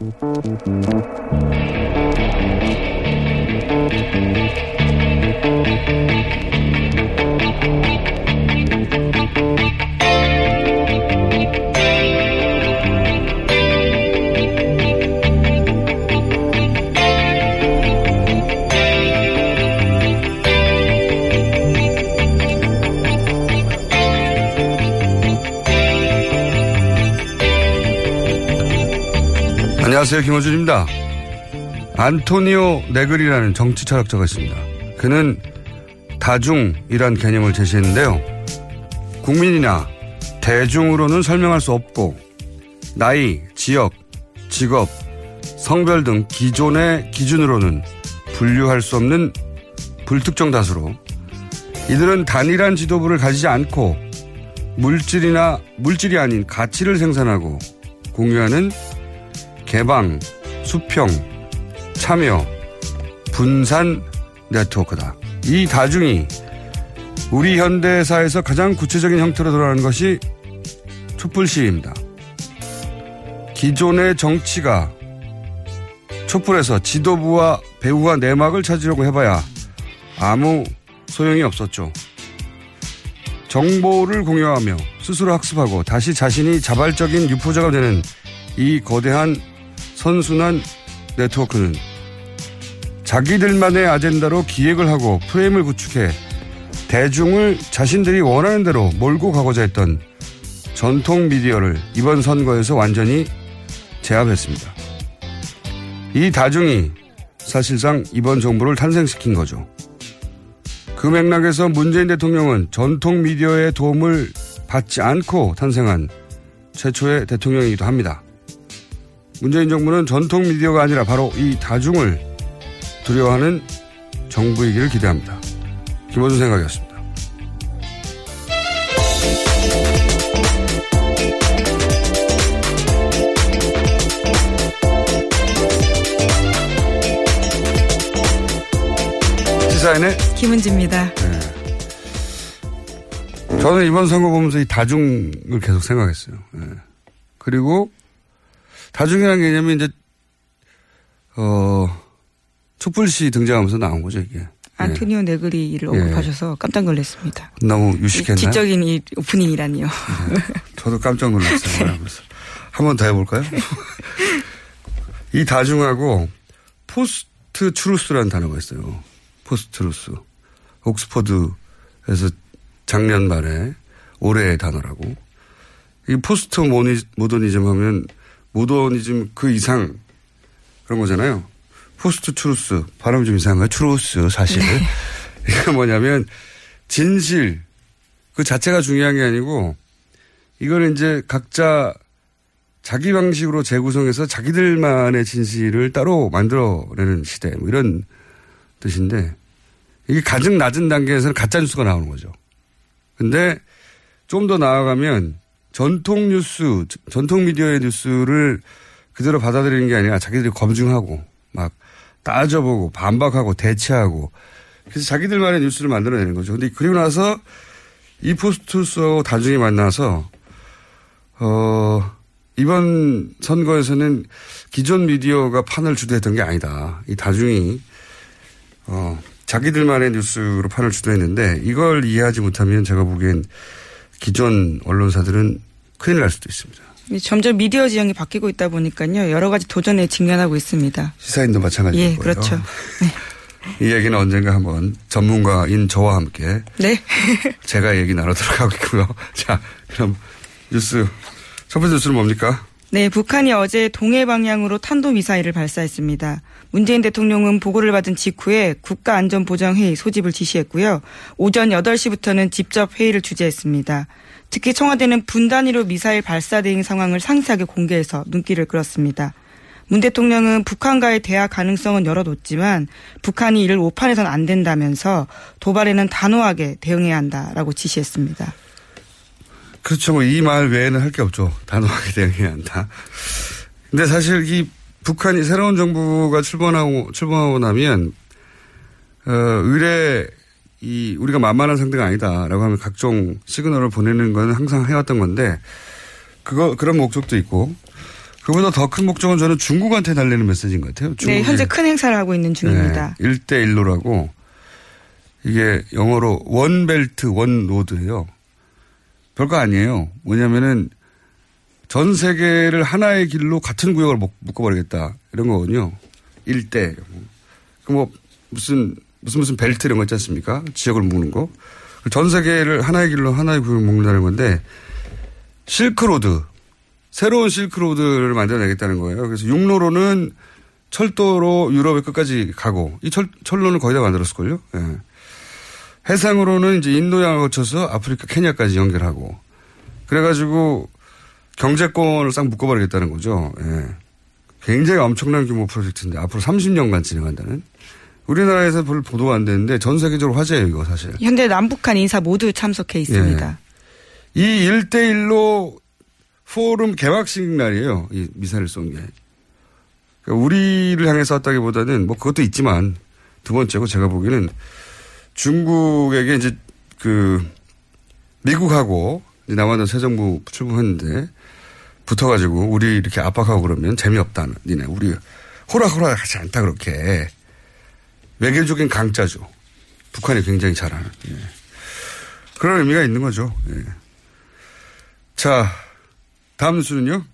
thank you 안녕하세요. 김호준입니다. 안토니오 네글이라는 정치 철학자가 있습니다. 그는 다중이란 개념을 제시했는데요. 국민이나 대중으로는 설명할 수 없고 나이, 지역, 직업, 성별 등 기존의 기준으로는 분류할 수 없는 불특정 다수로 이들은 단일한 지도부를 가지지 않고 물질이나 물질이 아닌 가치를 생산하고 공유하는 개방, 수평, 참여, 분산 네트워크다. 이 다중이 우리 현대사에서 가장 구체적인 형태로 드러나는 것이 촛불 시위입니다. 기존의 정치가 촛불에서 지도부와 배후와 내막을 찾으려고 해봐야 아무 소용이 없었죠. 정보를 공유하며 스스로 학습하고 다시 자신이 자발적인 유포자가 되는 이 거대한 선순환 네트워크는 자기들만의 아젠다로 기획을 하고 프레임을 구축해 대중을 자신들이 원하는 대로 몰고 가고자 했던 전통 미디어를 이번 선거에서 완전히 제압했습니다. 이 다중이 사실상 이번 정부를 탄생시킨 거죠. 그 맥락에서 문재인 대통령은 전통 미디어의 도움을 받지 않고 탄생한 최초의 대통령이기도 합니다. 문재인 정부는 전통 미디어가 아니라 바로 이 다중을 두려워하는 정부이기를 기대합니다. 김호준 생각이었습니다. 시사인의 김은지입니다. 저는 이번 선거 보면서 이 다중을 계속 생각했어요. 예. 그리고 다중이라는 개념이 이제 어 촛불시 등장하면서 나온 거죠 이게. 안토니오 네그리를 언급하셔서 깜짝 놀랐습니다. 너무 유식했나요? 지적인 이 오프닝이라니요. 저도 깜짝 놀랐어요. 한번 더 해볼까요? 이 다중하고 post-truth라는 단어가 있어요. post-truth. 옥스퍼드에서 작년 말에 올해의 단어라고. 이 포스트 모더니즘 하면 모더니즘 그 이상 그런 거잖아요. post-truth. 발음이 좀 이상한 거예요. truth, 사실. 네. 이게 뭐냐면, 진실. 그 자체가 중요한 게 아니고, 이걸 이제 각자 자기 방식으로 재구성해서 자기들만의 진실을 따로 만들어내는 시대. 뭐 이런 뜻인데, 이게 가장 낮은 단계에서는 가짜 뉴스가 나오는 거죠. 근데 좀 더 나아가면 전통 뉴스, 전통 미디어의 뉴스를 그대로 받아들이는 게 아니라 자기들이 검증하고 막 따져보고 반박하고 대체하고 그래서 자기들만의 뉴스를 만들어내는 거죠. 근데 그리고 나서 이 포스트스하고 다중이 만나서 어 이번 선거에서는 기존 미디어가 판을 주도했던 게 아니다. 이 다중이 어 자기들만의 뉴스로 판을 주도했는데 이걸 이해하지 못하면 제가 보기엔 기존 언론사들은 큰일 날 수도 있습니다. 점점 미디어 지형이 바뀌고 있다 보니까요. 여러 가지 도전에 직면하고 있습니다. 시사인도 마찬가지일 예, 거예요. 그렇죠. 이 얘기는 언젠가 한번 전문가인 저와 함께 네. 제가 얘기 나누도록 하겠고요. 자, 그럼 뉴스 첫 번째 뉴스는 뭡니까? 네, 북한이 어제 동해 방향으로 탄도미사일을 발사했습니다. 문재인 대통령은 보고를 받은 직후에 국가안전보장회의 소집을 지시했고요. 오전 8시부터는 직접 회의를 주재했습니다. 특히 청와대는 분단위로 미사일 발사 대응 상황을 상세하게 공개해서 눈길을 끌었습니다. 문 대통령은 북한과의 대화 가능성은 열어뒀지만 북한이 이를 오판해선 안 된다면서 도발에는 단호하게 대응해야 한다라고 지시했습니다. 그렇죠. 뭐 이 말 외에는 할 게 없죠. 단호하게 대응해야 한다. 근데 사실 이 북한이 새로운 정부가 출범하고, 출범하고 나면, 어, 의뢰, 이, 우리가 만만한 상대가 아니다라고 하면 각종 시그널을 보내는 건 항상 해왔던 건데, 그거, 그런 목적도 있고, 그보다 더 큰 목적은 저는 중국한테 달리는 메시지인 것 같아요. 네. 현재 큰 행사를 하고 있는 중입니다. 네, 1대1로라고 이게 영어로 원벨트 원로드예요. 별거 아니에요. 뭐냐면은 전 세계를 하나의 길로 같은 구역을 묶- 묶어버리겠다 이런 거거든요. 일대. 그뭐 무슨 무슨 무슨 벨트 이런 거 있지 않습니까? 지역을 묶는 거. 전 세계를 하나의 길로 하나의 구역을 묶는다는 건데 실크로드 새로운 실크로드를 만들어내겠다는 거예요. 그래서 육로로는 철도로 유럽의 끝까지 가고 이 철, 철로는 거의 다 만들었을걸요. 예. 해상으로는 이제 인도양을 거쳐서 아프리카 케냐까지 연결하고 그래가지고 경제권을 싹 묶어버리겠다는 거죠. 예. 굉장히 엄청난 규모 프로젝트인데 앞으로 30년간 진행한다는 우리나라에서 별로 보도가 안 되는데 전 세계적으로 화제예요 이거 사실. 현재 남북한 인사 모두 참석해 있습니다. 이 1대1로 포럼 개막식 날이에요. 이 미사일 쏜 게. 그러니까 우리를 향해서 왔다기보다는 뭐 그것도 있지만 두 번째고 제가 보기에는 중국에게 이제 그 미국하고 이제 남아던 새 정부 출범했는데 붙어가지고 우리 이렇게 압박하고 그러면 재미없다. 니네 우리 호락호락 하지 않다 그렇게 외교적인 강자죠. 북한이 굉장히 잘하는. 예. 그런 의미가 있는 거죠. 예. 자, 다음 뉴스는요?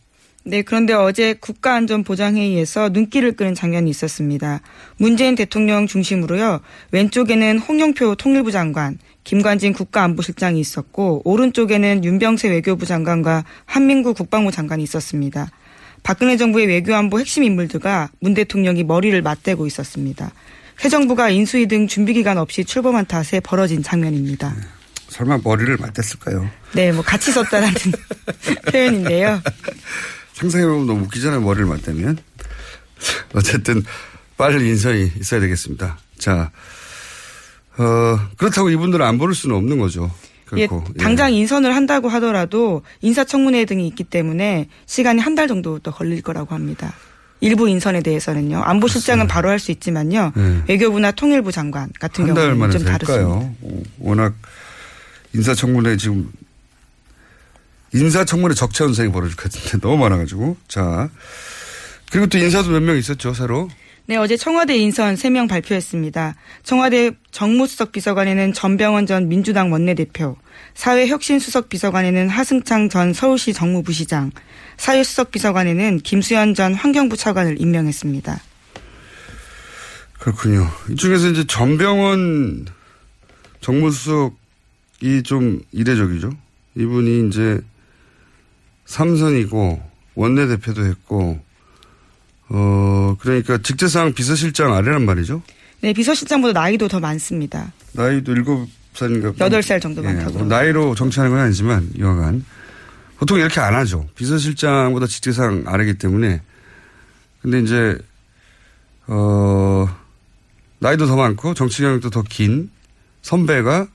네, 그런데 어제 국가안전보장회의에서 눈길을 끄는 장면이 있었습니다. 문재인 대통령 중심으로요, 왼쪽에는 홍영표 통일부 장관, 김관진 국가안보실장이 있었고, 오른쪽에는 윤병세 외교부 장관과 한민구 국방부 장관이 있었습니다. 박근혜 정부의 외교안보 핵심 인물들과 문 대통령이 머리를 맞대고 있었습니다. 새 정부가 인수위 등 준비 기간 없이 출범한 탓에 벌어진 장면입니다. 설마 머리를 맞댔을까요? 네, 뭐 같이 썼다라는 표현인데요. 상상해보면 너무 웃기잖아요. 머리를 맞대면. 어쨌든 빨리 인선이 있어야 되겠습니다. 자, 어, 그렇다고 이분들은 안 부를 수는 없는 거죠. 예, 결코. 예. 당장 인선을 한다고 하더라도 인사청문회 등이 있기 때문에 시간이 한 달 정도 더 걸릴 거라고 합니다. 일부 인선에 대해서는요. 안보실장은 바로 할 수 있지만요. 네. 외교부나 통일부 장관 같은 경우는 좀 다르습니다. 워낙 인사청문회 지금 인사청문회 적체 현상이 벌어질 것 같은데 너무 많아가지고. 자. 그리고 또 인사도 몇 명 있었죠, 새로. 네, 어제 청와대 인선 3명 발표했습니다. 청와대 정무수석 비서관에는 전병원 전 민주당 원내대표, 사회혁신수석 비서관에는 하승창 전 서울시 정무부시장, 사회수석 비서관에는 김수현 전 환경부 차관을 임명했습니다. 그렇군요. 이 중에서 이제 전병원 정무수석이 좀 이례적이죠. 이분이 이제 삼선이고 원내대표도 했고 어 그러니까 직제상 비서실장 아래란 말이죠. 네, 비서실장보다 나이도 더 많습니다. 나이도 일곱 살인가. 여덟 살 정도 예, 많다고. 뭐 나이로 정치하는 건 아니지만 여하간 보통 이렇게 안 하죠. 비서실장보다 직제상 아래기 때문에. 근데 이제 어 나이도 더 많고 정치 경력도 더 긴 선배가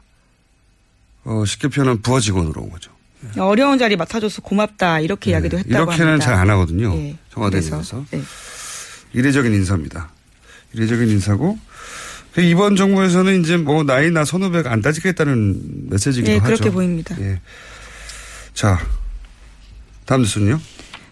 어 쉽게 표현하면 부하 직원으로 온 거죠. 어려운 자리 맡아줘서 고맙다 이렇게 이야기도 했다고 네. 이렇게는. 잘 안 하거든요. 예, 청와대 그래서, 내에서. 네. 이례적인 인사입니다. 이례적인 인사고 그 이번 정부에서는 이제 뭐 나이나 선후배가 안 따지겠다는 메시지기도 네, 하죠. 그렇게 보입니다. 예. 자, 다음 뉴스는요.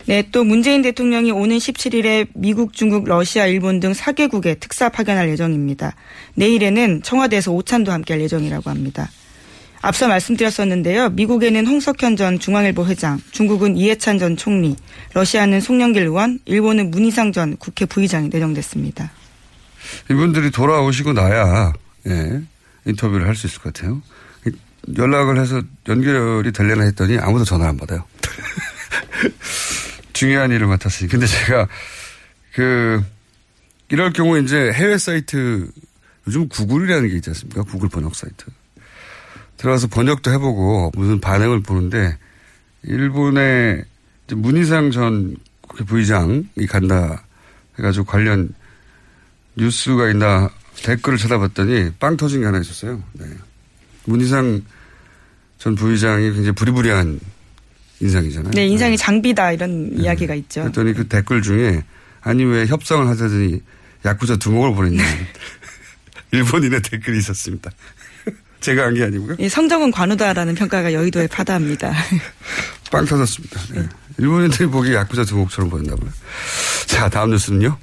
네, 또 문재인 대통령이 오는 17일에 미국, 중국, 러시아, 일본 등 4개국에 특사 파견할 예정입니다. 내일에는 청와대에서 오찬도 함께할 예정이라고 합니다. 앞서 말씀드렸었는데요. 미국에는 홍석현 전 중앙일보 회장, 중국은 이해찬 전 총리, 러시아는 송영길 의원, 일본은 문희상 전 국회 부의장이 내정됐습니다. 이분들이 돌아오시고 나야 예, 인터뷰를 할 수 있을 것 같아요. 연락을 해서 연결이 되려나 했더니 아무도 전화를 안 받아요. 중요한 일을 맡았으니. 근데 제가 그 이럴 경우 이제 해외 사이트 요즘 구글이라는 게 있지 않습니까? 구글 번역 사이트. 들어가서 번역도 해보고 무슨 반응을 보는데 일본의 문희상 전 부의장이 간다 해가지고 관련 뉴스가 있나 댓글을 찾아봤더니 빵 터진 게 하나 있었어요. 네. 문희상 전 부의장이 굉장히 부리부리한 인상이잖아요. 네, 인상이 장비다 이런 이야기가 있죠. 그랬더니 그 댓글 중에 아니 왜 협상을 하자더니 야쿠자 두목을 보냈냐. 일본인의 댓글이 있었습니다. 제가 한 게 아니고요. 이 성적은 관우다라는 평가가 여의도에 파다합니다. 빵 터졌습니다. 네. 일본인들이 보기에 야쿠자 두목처럼 봐요. 자, 다음 뉴스는요.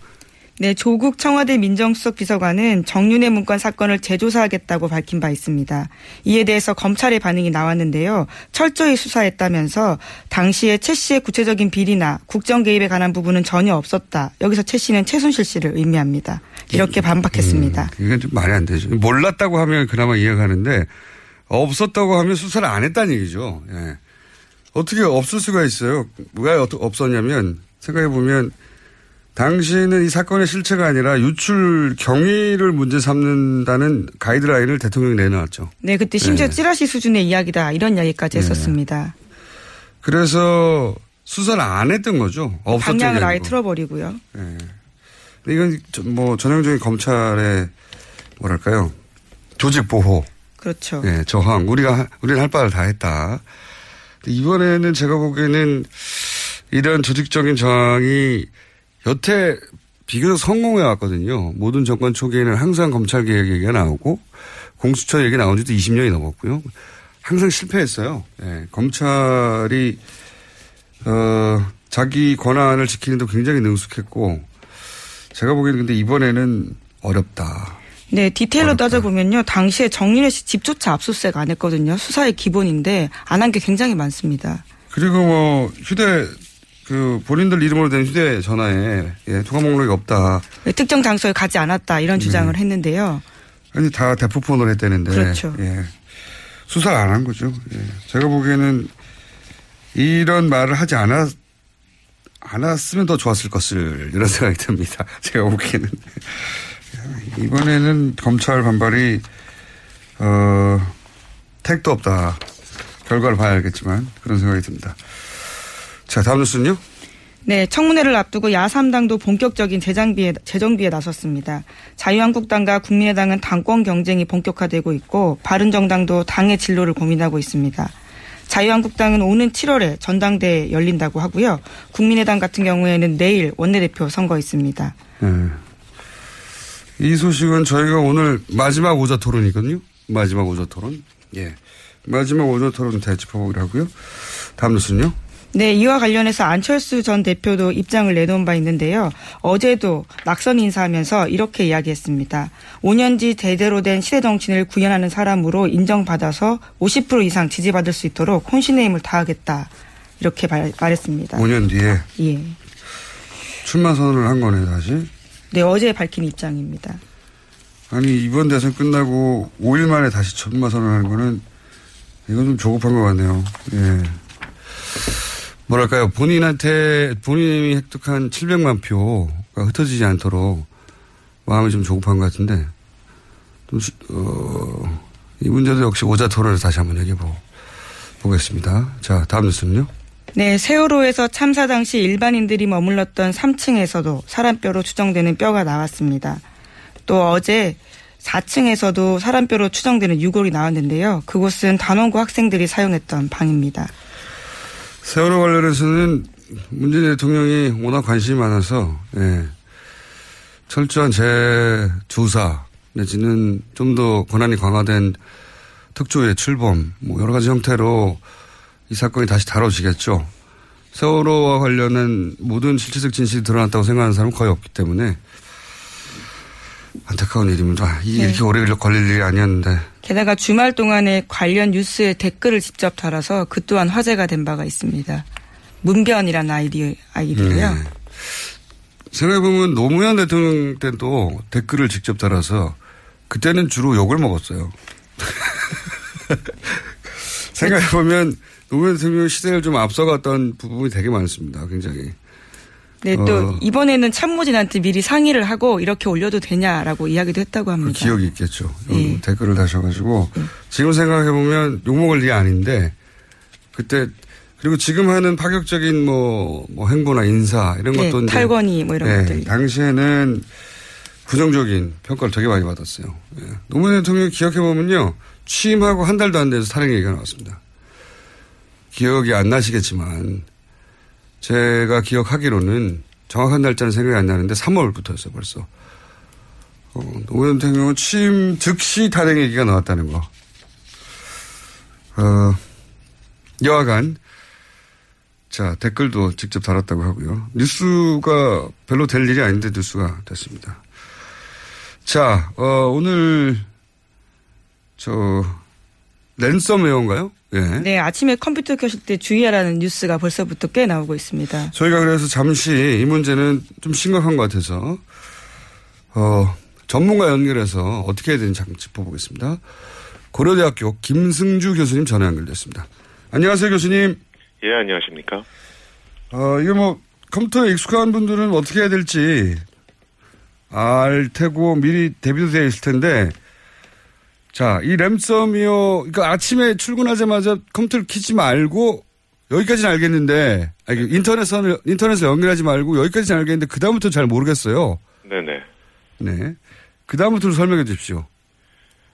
네, 조국 청와대 민정수석 비서관은 정윤회 문건 사건을 재조사하겠다고 밝힌 바 있습니다. 이에 대해서 검찰의 반응이 나왔는데요. 철저히 수사했다면서 당시에 최 씨의 구체적인 비리나 국정 개입에 관한 부분은 전혀 없었다. 여기서 최 씨는 최순실 씨를 의미합니다. 이렇게 반박했습니다. 음, 이건 좀 말이 안 되죠. 몰랐다고 하면 그나마 이해가 가는데 없었다고 하면 수사를 안 했다는 얘기죠. 예. 어떻게 없을 수가 있어요. 왜 없었냐면 생각해 보면 당시에는 이 사건의 실체가 아니라 유출 경위를 문제 삼는다는 가이드라인을 대통령이 내놓았죠. 네, 그때 심지어 네. 찌라시 수준의 이야기다 이런 이야기까지 네. 했었습니다. 그래서 수사를 안 했던 거죠. 없었던 방향을 게 아예. 틀어버리고요. 예. 근데 이건 저- 뭐 전형적인 검찰의 뭐랄까요 조직 보호, 그렇죠. 예, 저항. 우리가 하- 우리는 할 바를 다 했다. 이번에는 제가 보기에는 이런 조직적인 저항이 여태 비교적 성공해 왔거든요. 모든 정권 초기에는 항상 검찰 개혁 얘기가 나오고 공수처 얘기 나온 지도 20년이 넘었고요. 항상 실패했어요. 예, 검찰이 어, 자기 권한을 지키는 데 굉장히 능숙했고 제가 보기에는 근데 이번에는 어렵다. 네, 디테일로 어렵다. 따져보면요. 당시에 정윤혜 씨 집조차 압수수색 안 했거든요. 수사의 기본인데 안 한 게 굉장히 많습니다. 그리고 뭐 휴대 그 본인들 이름으로 된 휴대전화에 예, 통화 목록이 없다. 네, 특정 장소에 가지 않았다 이런 주장을 네. 했는데요. 아니 다 대포폰으로 했다는데. 그렇죠. 예. 수사를 안 한 거죠. 예. 제가 보기에는 이런 말을 하지 않았 않았으면 더 좋았을 것을 이런 생각이 듭니다. 제가 보기에는 이번에는 검찰 반발이 어 택도 없다. 결과를 봐야 알겠지만 그런 생각이 듭니다. 자 다음 뉴스는요. 네, 청문회를 앞두고 야3당도 본격적인 재정비에, 재정비에 나섰습니다. 자유한국당과 국민의당은 당권 경쟁이 본격화되고 있고 바른정당도 당의 진로를 고민하고 있습니다. 자유한국당은 오는 7월에 전당대회 열린다고 하고요. 국민의당 같은 경우에는 내일 원내대표 선거 있습니다. 예. 이 소식은 저희가 오늘 마지막 오자 토론이거든요. 마지막 오자 토론. 예. 마지막 오자 토론 대집해보기로 하고요. 다음 뉴스는요. 네, 이와 관련해서 안철수 전 대표도 입장을 내놓은 바 있는데요. 어제도 낙선 인사하면서 이렇게 이야기했습니다. 5년지 제대로 된 시대 정치인을 구현하는 사람으로 인정받아서 50% 이상 지지받을 수 있도록 혼신의 힘을 다하겠다. 이렇게 말, 말했습니다. 5년 뒤에 예. 출마 선언을 한 거네, 다시. 네, 어제 밝힌 입장입니다. 아니, 이번 대선 끝나고 5일 만에 다시 출마 선언하는 거는 이건 좀 조급한 것 같네요. 예. 뭐랄까요. 본인한테, 본인이 획득한 700만 표, 흩어지지 않도록 마음이 좀 조급한 것 같은데 좀, 시- 어, 이 문제도 역시 오자 토론을 다시 한번 얘기해 보, 보겠습니다. 자, 다음 뉴스는요. 네, 세월호에서 참사 당시 일반인들이 머물렀던 3층에서도 사람뼈로 추정되는 뼈가 나왔습니다. 또 어제 4층에서도 사람뼈로 추정되는 유골이 나왔는데요. 그곳은 단원고 학생들이 사용했던 방입니다. 세월호 관련해서는 문재인 대통령이 워낙 관심이 많아서, 예, 철저한 재조사, 내지는 좀 더 권한이 강화된 특조의 출범, 뭐 여러 가지 형태로 이 사건이 다시 다뤄지겠죠. 세월호와 관련한 모든 실체적 진실이 드러났다고 생각하는 사람은 거의 없기 때문에 안타까운 일입니다. 이게 네. 이렇게 오래 걸릴 일이 아니었는데. 게다가 주말 동안에 관련 뉴스에 댓글을 직접 달아서 그 또한 화제가 된 바가 있습니다. 문변이라는 아이디, 아이디고요. 네. 생각해보면 노무현 대통령 때도 댓글을 직접 달아서 그때는 주로 욕을 먹었어요. 생각해보면 노무현 대통령 시대를 좀 앞서갔던 부분이 되게 많습니다. 굉장히. 네, 또 어. 이번에는 참모진한테 미리 상의를 하고 이렇게 올려도 되냐라고 이야기도 했다고 그 합니다. 기억이 있겠죠. 예. 어, 댓글을 다셔가지고 지금 생각해 보면 욕먹을 일이 아닌데 그때 그리고 지금 하는 파격적인 뭐, 뭐 행보나 인사 이런 네, 것도 이제 탈권이 뭐 이런 네, 것들. 당시에는 부정적인 평가를 되게 많이 받았어요. 예. 노무현 대통령 기억해 보면요. 취임하고 한 달도 안 돼서 탈핵 얘기가 나왔습니다. 기억이 안 나시겠지만 제가 기억하기로는 정확한 날짜는 생각이 안 나는데 3월부터였어요 벌써. 어, 노무현 대통령은 취임 즉시 탈핵 얘기가 나왔다는 거. 어, 여하간 자, 댓글도 직접 달았다고 하고요. 뉴스가 별로 될 일이 아닌데 뉴스가 됐습니다. 자, 어, 오늘, 저, 랜섬웨어인가요? 예. 네, 아침에 컴퓨터 켜실 때 주의하라는 뉴스가 벌써부터 꽤 나오고 있습니다. 저희가 그래서 잠시 이 문제는 좀 심각한 것 같아서, 어, 전문가 연결해서 어떻게 해야 되는지 잠깐 짚어보겠습니다. 고려대학교 김승주 교수님 전화 연결됐습니다. 안녕하세요, 교수님. 예, 안녕하십니까. 어, 이거 뭐, 컴퓨터에 익숙한 분들은 어떻게 해야 될지 알 테고 미리 대비도 되어 있을 텐데, 자, 이 램섬이요, 그러니까 아침에 출근하자마자 컴퓨터를 키지 말고, 여기까지는 알겠는데, 아니, 인터넷을, 인터넷을 연결하지 말고, 여기까지는 알겠는데, 그 다음부터 잘 모르겠어요. 네네. 네. 그 다음부터 설명해 주십시오.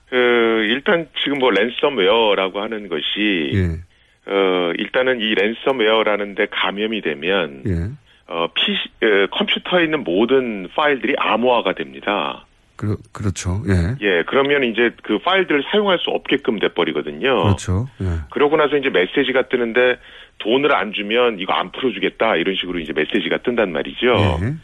그, 일단 지금 뭐 랜섬웨어라고 하는 것이, 예, 어, 일단은 이 랜섬웨어라는 데 감염이 되면, 예. 어, PC, 어, 컴퓨터에 있는 모든 파일들이 암호화가 됩니다. 그, 그렇죠. 예. 예, 그러면 이제 그 파일들을 사용할 수 없게끔 돼버리거든요. 그렇죠. 예. 그러고 나서 이제 메시지가 뜨는데 돈을 안 주면 이거 안 풀어주겠다 이런 식으로 이제 메시지가 뜬단 말이죠. 예.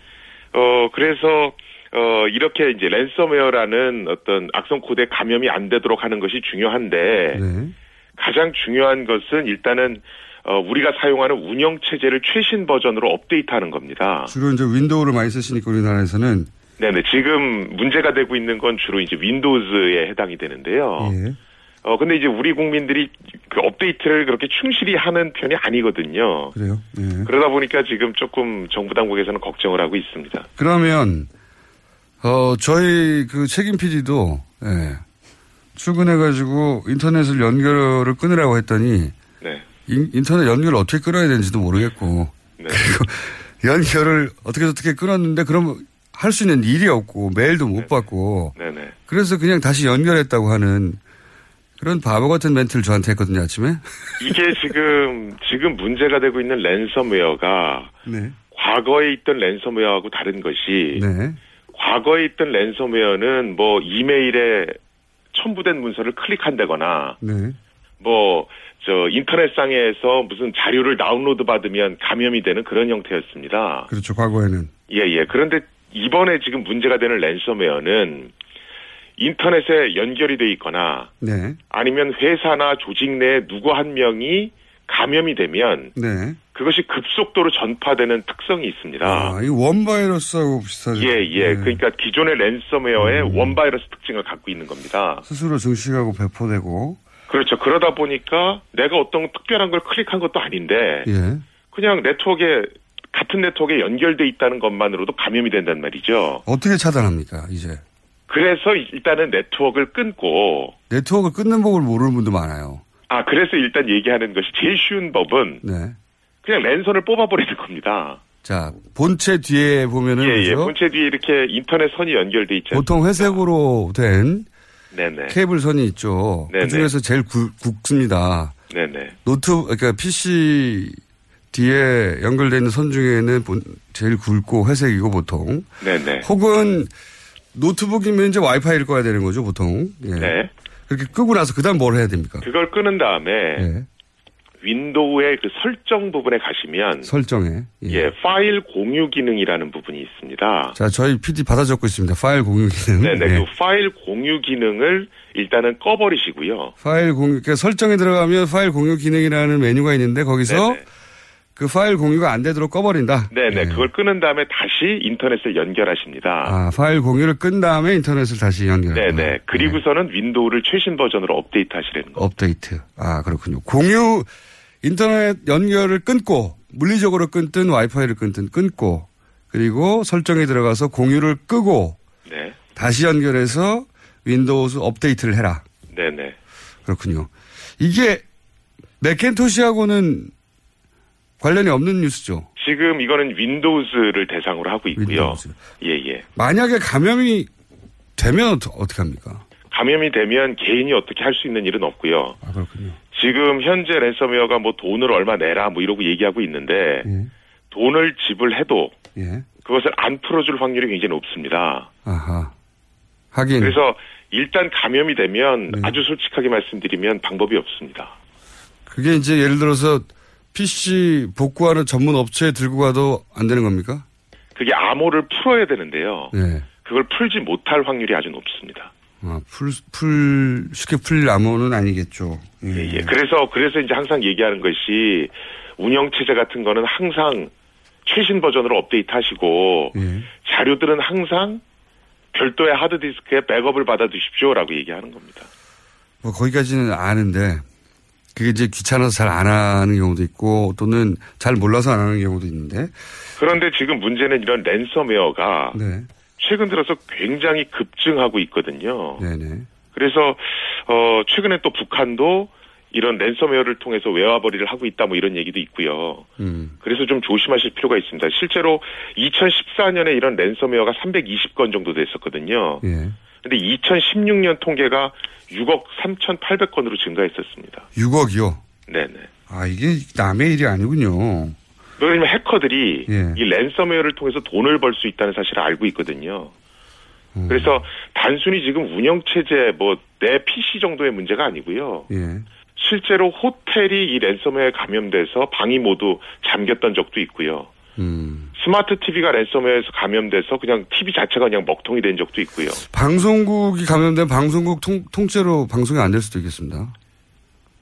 어, 그래서, 어, 이렇게 이제 랜섬웨어라는 어떤 악성 코드에 감염이 안 되도록 하는 것이 중요한데, 네. 가장 중요한 것은 일단은, 어, 우리가 사용하는 운영 체제를 최신 버전으로 업데이트 하는 겁니다. 주로 이제 윈도우를 많이 쓰시니까 우리나라에서는 네네. 지금 문제가 되고 있는 건 주로 이제 윈도우즈에 해당이 되는데요. 예. 어, 근데 이제 우리 국민들이 그 업데이트를 그렇게 충실히 하는 편이 아니거든요. 그래요. 예. 그러다 보니까 지금 조금 정부 당국에서는 걱정을 하고 있습니다. 그러면 어 저희 그 책임 PD도 예. 출근해가지고 인터넷을 연결을 끊으라고 했더니 네. 인, 인터넷 연결을 어떻게 끊어야 되는지도 모르겠고 네. 그리고 연결을 어떻게 어떻게 끊었는데 그럼 할 수 있는 일이 없고 메일도 못 받고 네네. 그래서 그냥 다시 연결했다고 하는 그런 바보 같은 멘트를 저한테 했거든요 아침에. 이게 지금 지금 문제가 되고 있는 랜섬웨어가 네. 과거에 있던 랜섬웨어하고 다른 것이 네. 과거에 있던 랜섬웨어는 뭐 이메일에 첨부된 문서를 클릭한다거나 네. 뭐저 인터넷상에서 무슨 자료를 다운로드 받으면 감염이 되는 그런 형태였습니다. 그렇죠 과거에는. 예, 예. 그런데 이번에 지금 문제가 되는 랜섬웨어는 인터넷에 연결이 돼 있거나 네. 아니면 회사나 조직 내 누구 한 명이 감염이 되면 네. 그것이 급속도로 전파되는 특성이 있습니다. 아, 이 웜바이러스하고 비슷하죠. 예, 예. 네. 그러니까 기존의 랜섬웨어의 음. 웜바이러스 특징을 갖고 있는 겁니다. 스스로 증식하고 배포되고. 그렇죠. 그러다 보니까 내가 어떤 특별한 걸 클릭한 것도 아닌데 예. 그냥 네트워크에 같은 네트워크에 연결돼 있다는 것만으로도 감염이 된단 말이죠. 어떻게 차단합니까, 이제? 그래서 일단은 네트워크를 끊고 네트워크 끊는 법을 모르는 분도 많아요. 아 그래서 일단 얘기하는 것이 제일 쉬운 법은 네. 그냥 랜선을 뽑아버리는 겁니다. 자, 본체 뒤에 보면은 예, 예. 본체 뒤에 이렇게 인터넷 선이 연결돼 않습니까? 보통 회색으로 된 네네. 케이블 선이 있죠. 네네. 그 중에서 제일 굵, 굵습니다. 네네. 노트, 그러니까 PC 뒤에 연결되어 있는 선 중에는 본- 제일 굵고 회색이고 보통. 네네. 혹은 노트북이면 이제 와이파이를 꺼야 되는 거죠, 보통. 예. 네. 그렇게 끄고 나서 그 다음 뭘 해야 됩니까? 그걸 끄는 다음에 예. 윈도우의 그 설정 부분에 가시면 설정에. 예. 파일 공유 기능이라는 부분이 있습니다. 자, 저희 PD 받아 적고 있습니다. 파일 공유 기능. 네네. 예. 그 파일 공유 기능을 일단은 꺼버리시고요. 파일 공유, 그러니까 설정에 들어가면 파일 공유 기능이라는 메뉴가 있는데 거기서 네네. 그 파일 공유가 안 되도록 꺼버린다. 네네. 예. 그걸 끄는 다음에 다시 인터넷을 연결하십니다. 아, 파일 공유를 끈 다음에 인터넷을 다시 연결한다. 네네. 그리고서는 윈도우를 최신 버전으로 업데이트 하시라는 거. 업데이트. 아, 그렇군요. 공유 인터넷 연결을 끊고 물리적으로 끊든 와이파이를 끊든 끊고 그리고 설정에 들어가서 공유를 끄고 네. 다시 연결해서 윈도우즈 업데이트를 해라. 네네. 그렇군요. 이게 매킨토시하고는 관련이 없는 뉴스죠. 지금 이거는 윈도우즈를 대상으로 하고 있고요. 윈도우즈. 예, 예. 만약에 감염이 되면 어떡- 어떡합니까? 감염이 되면 개인이 어떻게 할 수 있는 일은 없고요. 아, 그렇군요. 지금 현재 랜섬웨어가 뭐 돈을 얼마 내라 뭐 이러고 얘기하고 있는데 예. 돈을 지불해도 예. 그것을 안 풀어줄 확률이 굉장히 높습니다. 아하. 하긴. 그래서 일단 감염이 되면 네. 아주 솔직하게 말씀드리면 방법이 없습니다. 그게 이제 예를 들어서 PC 복구하는 전문 업체에 들고 가도 안 되는 겁니까? 그게 암호를 풀어야 되는데요. 네. 그걸 풀지 못할 확률이 아주 높습니다. 아, 풀, 풀, 쉽게 풀릴 암호는 아니겠죠. 예. 예, 예. 그래서 그래서 이제 항상 얘기하는 것이 운영 체제 같은 거는 항상 최신 버전으로 업데이트 하시고 예. 자료들은 항상 별도의 하드디스크에 백업을 받아 두십시오 라고 얘기하는 겁니다. 뭐 거기까지는 아는데 그게 이제 귀찮아서 잘 안 하는 경우도 있고 또는 잘 몰라서 안 하는 경우도 있는데. 그런데 지금 문제는 이런 랜섬웨어가 네. 최근 들어서 굉장히 급증하고 있거든요. 네네. 그래서 어 최근에 또 북한도 이런 랜섬웨어를 통해서 외화벌이를 하고 있다 뭐 이런 얘기도 있고요. 음. 그래서 좀 조심하실 필요가 있습니다. 실제로 2014년에 이런 랜섬웨어가 320건 정도 됐었거든요. 예. 근데 2016년 통계가 6억 3,800건으로 증가했었습니다. 6억이요. 네네. 아, 이게 남의 일이 아니군요. 왜냐면 해커들이 예. 이 랜섬웨어를 통해서 돈을 벌 수 있다는 사실을 알고 있거든요. 그래서 단순히 지금 운영 체제 뭐 내 PC 정도의 문제가 아니고요. 예. 실제로 호텔이 이 랜섬웨어에 감염돼서 방이 모두 잠겼던 적도 있고요. 음. 스마트 TV가 랜섬웨어에서 감염돼서 그냥 TV 자체가 그냥 먹통이 된 적도 있고요. 방송국이 감염된 방송국 통, 통째로 방송이 안 될 수도 있겠습니다.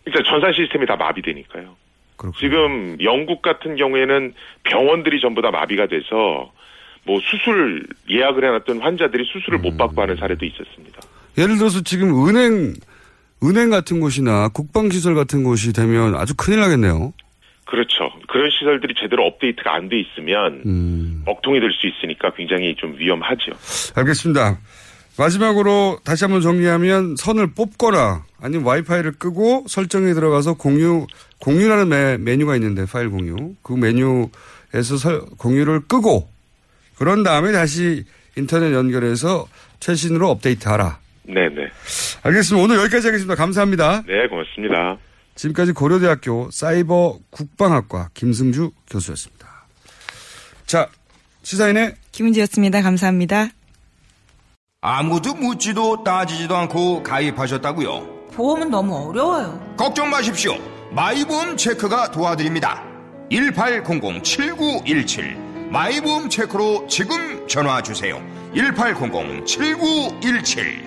그러니까 전산 시스템이 다 마비되니까요. 그렇군요. 지금 영국 같은 경우에는 병원들이 전부 다 마비가 돼서 뭐 수술 예약을 해놨던 환자들이 수술을 못 받고 하는 사례도 있었습니다. 예를 들어서 지금 은행, 은행 같은 곳이나 국방시설 같은 곳이 되면 아주 큰일 나겠네요. 그렇죠. 그런 시설들이 제대로 업데이트가 안 돼 있으면 음. 먹통이 될 수 있으니까 굉장히 좀 위험하죠. 알겠습니다. 마지막으로 다시 한번 정리하면 선을 뽑거나 아니면 와이파이를 끄고 설정에 들어가서 공유, 공유라는 메, 메뉴가 있는데 파일 공유. 그 메뉴에서 설, 공유를 끄고 그런 다음에 다시 인터넷 연결해서 최신으로 업데이트하라. 네네. 알겠습니다. 오늘 여기까지 하겠습니다. 감사합니다. 네, 고맙습니다. 지금까지 고려대학교 사이버 국방학과 김승주 교수였습니다. 자, 시사인의 김은지였습니다. 감사합니다. 아무도 묻지도 따지지도 않고 가입하셨다고요? 보험은 너무 어려워요. 걱정 마십시오. 마이보험 체크가 도와드립니다. 1800-7917 마이보험 체크로 지금 전화 주세요. 1800-7917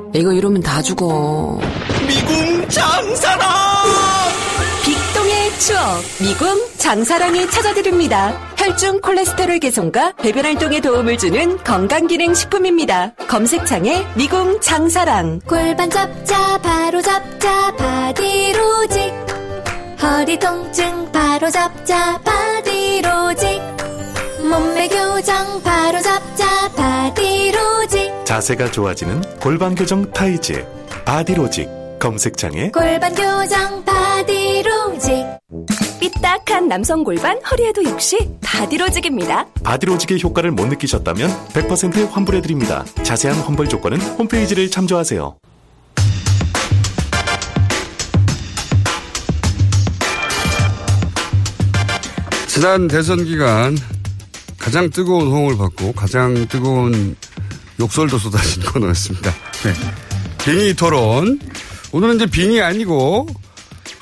이거 이러면 다 죽어. 미궁 장사랑! 빅동의 추억, 미궁 장사랑이 찾아드립니다. 혈중 콜레스테롤 개선과 배변 활동에 도움을 주는 건강기능 식품입니다. 검색창에 미궁 장사랑. 골반 잡자, 바로 잡자, 바디로직. 허리 통증, 바로 잡자, 바디로직. 몸매 교정, 바로 잡자, 바디로직. 자세가 좋아지는 골반 교정 타이즈 바디로직 검색창에 골반 교정, 바디로직. 삐딱한 남성 골반 허리에도 역시 바디로직입니다. 바디로직의 효과를 못 느끼셨다면 100% 환불해드립니다. 자세한 환불 조건은 홈페이지를 참조하세요. 지난 대선 기간 가장 뜨거운 호응을 받고 가장 뜨거운 욕설도 쏟아진 코너였습니다. 네. 빙의 토론. 오늘은 이제 빙이 아니고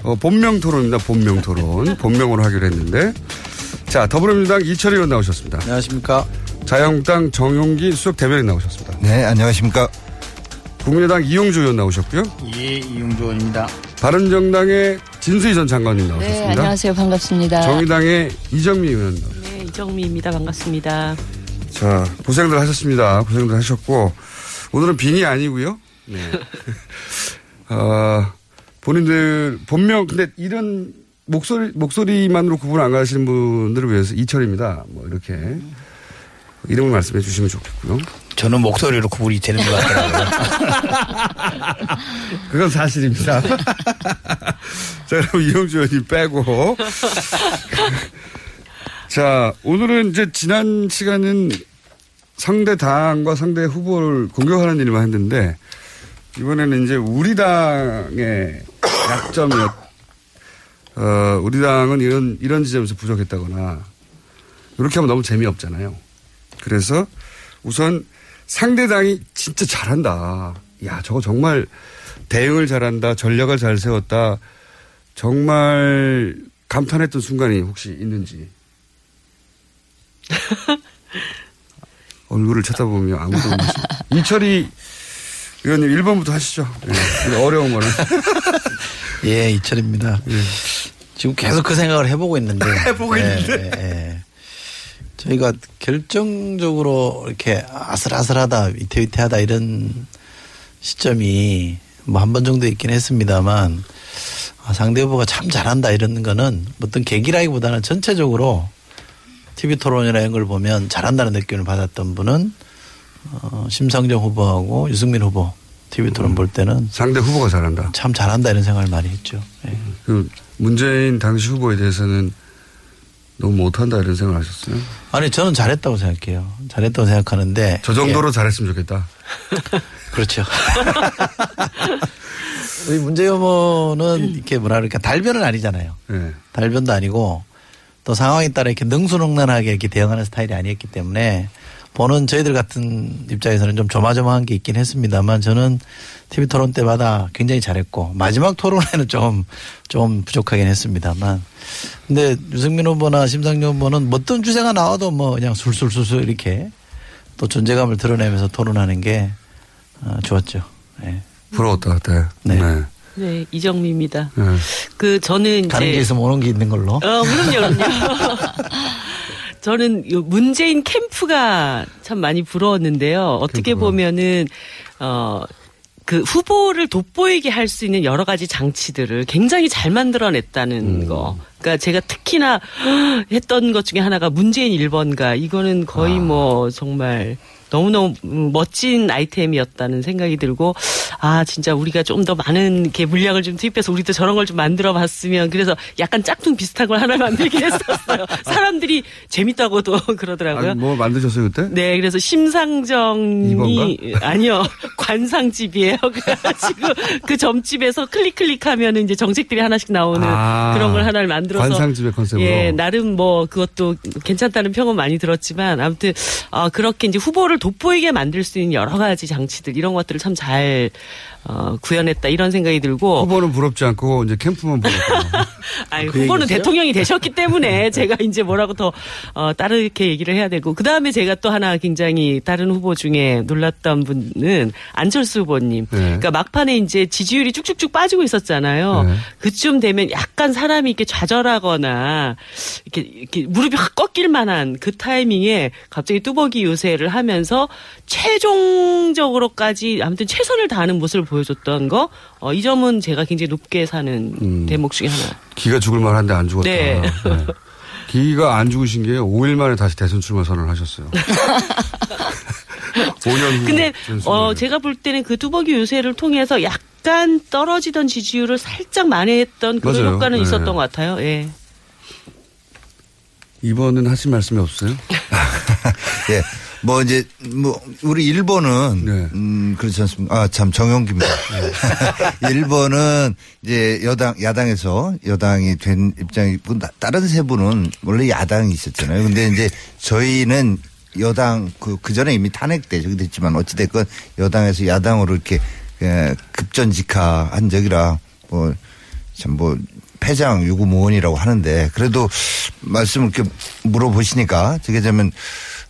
어, 본명 토론입니다. 본명 토론. 본명으로 하기로 했는데 자 더불어민주당 이철희 의원 나오셨습니다. 안녕하십니까. 자유한국당 정용기 수석 대변인 나오셨습니다. 네, 안녕하십니까. 국민의당 이용주 의원 나오셨고요. 예, 이용주 의원입니다. 바른정당의 진수희 전 장관님 나오셨습니다. 네, 안녕하세요. 반갑습니다. 정의당의 이정미 의원 나오셨습니다. 네, 이정미입니다. 반갑습니다. 자, 고생들 하셨습니다. 고생들 하셨고, 오늘은 빙이 아니고요 네. 어, 본인들, 본명, 근데 이런 목소리, 목소리만으로 구분 안 가시는 분들을 위해서 이철입니다. 뭐, 이렇게. 이름을 말씀해 주시면 좋겠고요. 저는 목소리로 구분이 되는 것 같더라고요. 그건 사실입니다. 자, 그럼 이용주 의원님 빼고. 자, 오늘은 이제 지난 시간은 상대 당과 상대 후보를 공격하는 일만 했는데, 이번에는 이제 우리 당의 약점이었, 어, 우리 당은 이런, 이런 지점에서 부족했다거나, 이렇게 하면 너무 재미없잖아요. 그래서 우선 상대 당이 진짜 잘한다. 야, 저거 정말 대응을 잘한다. 전략을 잘 세웠다. 정말 감탄했던 순간이 혹시 있는지. 얼굴을 쳐다보며 아무도 없는 이철이 의원님 1번부터 하시죠. 네, 어려운 거는. 예, 이철입니다. 예. 지금 계속 그 생각을 해보고 있는데. 해보고 예, 있는데. 예, 예. 저희가 결정적으로 이렇게 아슬아슬하다, 위태위태하다 이런 시점이 뭐 한 번 정도 있긴 했습니다만 아, 상대 후보가 참 잘한다 이런 거는 어떤 계기라기보다는 전체적으로 TV 토론이나 이런 걸 보면 잘한다는 느낌을 받았던 분은 어, 심상정 후보하고 유승민 후보 TV 토론 볼 때는 상대 후보가 잘한다. 참 잘한다 이런 생각을 많이 했죠. 예. 그 문재인 당시 후보에 대해서는 너무 못한다 이런 생각을 하셨어요? 아니 저는 잘했다고 생각해요. 잘했다고 생각하는데 저 정도로 예. 잘했으면 좋겠다. 그렇죠. 우리 문재인 후보는 이렇게 뭐라 그럴까 달변은 아니잖아요. 네. 달변도 아니고 또 상황에 따라 이렇게 능수능란하게 이렇게 대응하는 스타일이 아니었기 때문에 보는 저희들 같은 입장에서는 좀 조마조마한 게 있긴 했습니다만 저는 TV 토론 때마다 굉장히 잘했고 마지막 토론에는 좀, 좀 부족하긴 했습니다만 근데 유승민 후보나 심상정 후보는 뭐 어떤 주제가 나와도 뭐 그냥 술술술술 이렇게 또 존재감을 드러내면서 토론하는 게 어, 좋았죠. 네. 부러웠다 그때. 네. 네. 네, 이정미입니다. 네. 그 저는 이제 가는 게 있으면 오는 게 있는 걸로. 어, 그럼요, 그럼요. 저는 요 문재인 캠프가 참 많이 부러웠는데요. 어떻게 캠프가. 보면은 어. 그 후보를 돋보이게 할 수 있는 여러 가지 장치들을 굉장히 잘 만들어냈다는 거. 그러니까 제가 특히나 했던 것 중에 하나가 문재인 1번가 이거는 거의 뭐 정말 너무너무 멋진 아이템이었다는 생각이 들고 아 진짜 우리가 좀 더 많은 이렇게 물량을 좀 투입해서 우리도 저런 걸 좀 만들어 봤으면 그래서 약간 짝퉁 비슷한 걸 하나 만들긴 했었어요. 사람들이 재밌다고도 그러더라고요. 아니, 뭐 만드셨어요 그때? 네, 그래서 심상정이? 아니요 관상집이에요. 그래가지고 그 점집에서 클릭 클릭하면 이제 정책들이 하나씩 나오는 아, 그런 걸 하나를 만들어서 관상집의 컨셉으로. 예, 나름 뭐 그것도 괜찮다는 평은 많이 들었지만 아무튼 아 그렇게 이제 후보를 돋보이게 만들 수 있는 여러 가지 장치들 이런 것들을 참 잘 어, 구현했다 이런 생각이 들고 후보는 부럽지 않고 이제 캠프만 부럽고. 아니, 그 후보는 얘기였어요? 대통령이 되셨기 때문에 제가 이제 뭐라고 더, 어, 다르게 얘기를 해야 되고. 그 다음에 제가 또 하나 굉장히 다른 후보 중에 놀랐던 분은 안철수 후보님. 네. 그러니까 막판에 이제 지지율이 쭉쭉쭉 빠지고 있었잖아요. 네. 그쯤 되면 약간 사람이 이렇게 좌절하거나 이렇게, 이렇게 무릎이 확 꺾일 만한 그 타이밍에 갑자기 뚜벅이 요새를 하면서 최종적으로까지 아무튼 최선을 다하는 모습을 보여줬던 거, 어, 이 점은 제가 굉장히 높게 사는 음. 대목 중에 하나. 기가 죽을 만한데 안 죽었다. 네. 네. 기가 안 죽으신 게 5일 만에 다시 대선 출마 선언을 하셨어요. 5년 후. 근데. 어 제가 볼 때는 그 뚜벅이 요새를 통해서 약간 떨어지던 지지율을 살짝 만회했던 그런 맞아요. 효과는 네. 있었던 것 같아요. 예. 이번은 하실 말씀이 없어요? 예. 뭐 이제 뭐 우리 일본은 네. 음 그렇지 않습니까? 아 참 정용기입니다. 일본은 이제 여당 야당에서 여당이 된 입장이 고 다른 세 분은 원래 야당이 있었잖아요. 근데 이제 저희는 여당 그 그 전에 이미 탄핵돼 저기 됐지만 어찌 됐건 여당에서 야당으로 이렇게 예, 급전직하한 적이라 뭐 참 뭐 패장 유구무원이라고 하는데 그래도 말씀을 이렇게 물어보시니까 저게 되면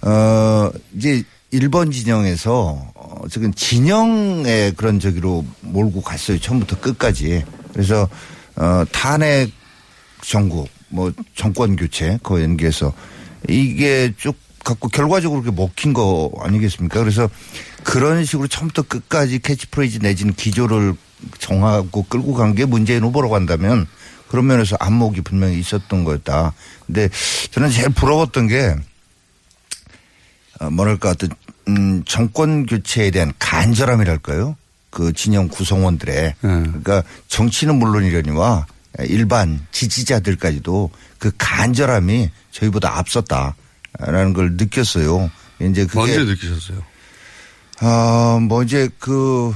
어 이제 일본 진영에서 어 지금 진영의 그런 저기로 몰고 갔어요 처음부터 끝까지 그래서 어 탄핵 정국 뭐 정권 교체 그 연계해서 이게 쭉 갖고 결과적으로 그렇게 먹힌 거 아니겠습니까? 그래서 그런 식으로 처음부터 끝까지 캐치프레이즈 내지는 기조를 정하고 끌고 간 게 문재인 후보라고 한다면 그런 면에서 안목이 분명히 있었던 거였다. 근데 저는 제일 부러웠던 게 어, 뭐랄까 어떤 음, 정권 교체에 대한 간절함이랄까요? 그 진영 구성원들의 그러니까 정치는 물론이려니와 일반 지지자들까지도 그 간절함이 저희보다 앞섰다라는 걸 느꼈어요. 이제 그게 언제 느끼셨어요? 아, 뭐 이제 그,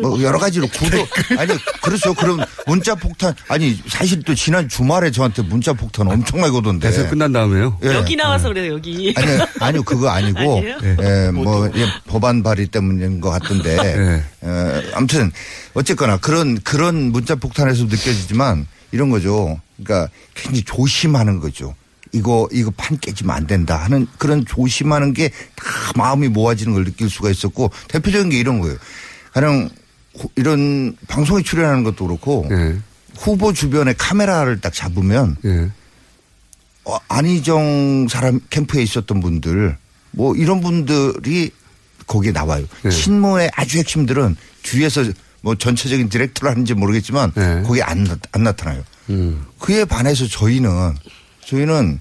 뭐 여러 가지로 구도, 아니, 그렇죠. 그럼 문자 폭탄, 아니, 사실 또 지난 주말에 저한테 문자 폭탄 엄청나게 오던데. 대선 끝난 다음에요? 예. 여기 나와서 그래요, 여기. 아니, 아니요, 그거 아니고, 아니에요? 예, 뭐, 예, 법안 발의 때문인 것 같던데, 네. 예, 아무튼, 어쨌거나 그런, 그런 문자 폭탄에서 느껴지지만 이런 거죠. 그러니까 굉장히 조심하는 거죠. 이거, 이거 판 깨지면 안 된다 하는 그런 조심하는 게 다 마음이 모아지는 걸 느낄 수가 있었고 대표적인 게 이런 거예요. 가령 후- 이런 방송에 출연하는 것도 그렇고 네. 후보 주변에 카메라를 딱 잡으면 어, 안희정 사람 캠프에 있었던 분들 뭐 이런 분들이 거기에 나와요. 신모의 아주 핵심들은 뒤에서 뭐 전체적인 디렉터를 하는지 모르겠지만 거기 안, 나- 안 나타나요. 그에 반해서 저희는 저희는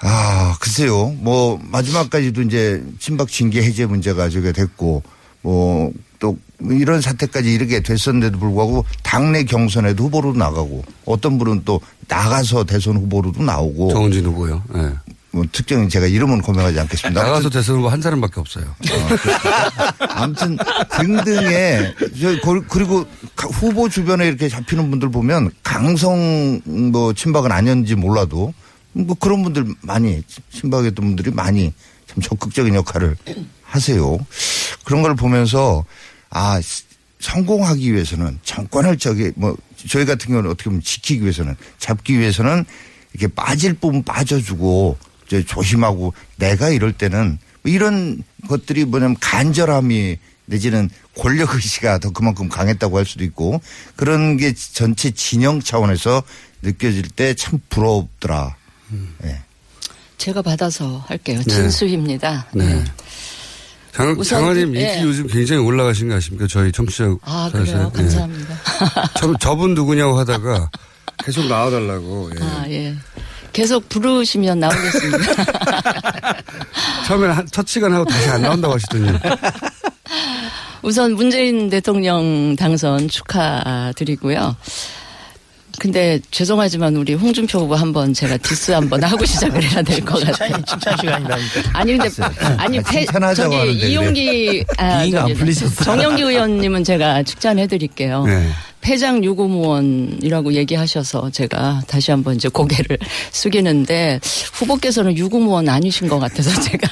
아 글쎄요 뭐 마지막까지도 이제 친박 징계 해제 문제가 저게 됐고 뭐 또 이런 사태까지 이르게 됐었는데도 불구하고 당내 경선에도 후보로 나가고 어떤 분은 또 나가서 대선 후보로도 나오고 정은진 후보요. 네. 뭐 특정인 제가 이름은 고명하지 않겠습니다. 나가서 대선 후보 한 사람밖에 없어요. 아무튼 등등의 그리고 가- 후보 주변에 이렇게 잡히는 분들 보면 강성 뭐 친박은 아니었는지 몰라도 뭐 그런 분들 많이 친박이었던 분들이 많이 참 적극적인 역할을 하세요. 그런 걸 보면서 아 성공하기 위해서는 정권을 저기 뭐 저희 같은 경우는 어떻게 보면 지키기 위해서는 잡기 위해서는 이렇게 빠질 부분 빠져주고 조심하고 내가 이럴 때는 뭐 이런 것들이 뭐냐면 간절함이 내지는 권력 의식가 더 그만큼 강했다고 할 수도 있고 그런 게 전체 진영 차원에서 느껴질 때 참 부럽더라. 예. 제가 받아서 할게요. 네. 진수입니다. 네. 장, 우선 장관님 그- 인기 예. 요즘 굉장히 올라가신 거 아십니까? 저희 청취자. 아. 그래요? 예. 감사합니다. 저, 저분 누구냐고 하다가 계속 나와달라고. 예. 아, 예. 계속 부르시면 나오겠습니다. 처음에는 한, 첫 시간 하고 다시 안 나온다고 하시더니. 우선 문재인 대통령 당선 축하드리고요. 근데 죄송하지만 우리 홍준표 후보 한번 제가 디스 한번 하고 시작을 해야 될 것 같아요. 칭찬 시간이라니까. 아니 근데 아니 아, 패, 저기 하는데 이용기 아, 저기 풀리셨어요. 정용기 의원님은 제가 축전해 드릴게요. 네. 패장 유구무언이라고 얘기하셔서 제가 다시 한번 이제 고개를 숙이는데 후보께서는 유구무언 아니신 것 같아서 제가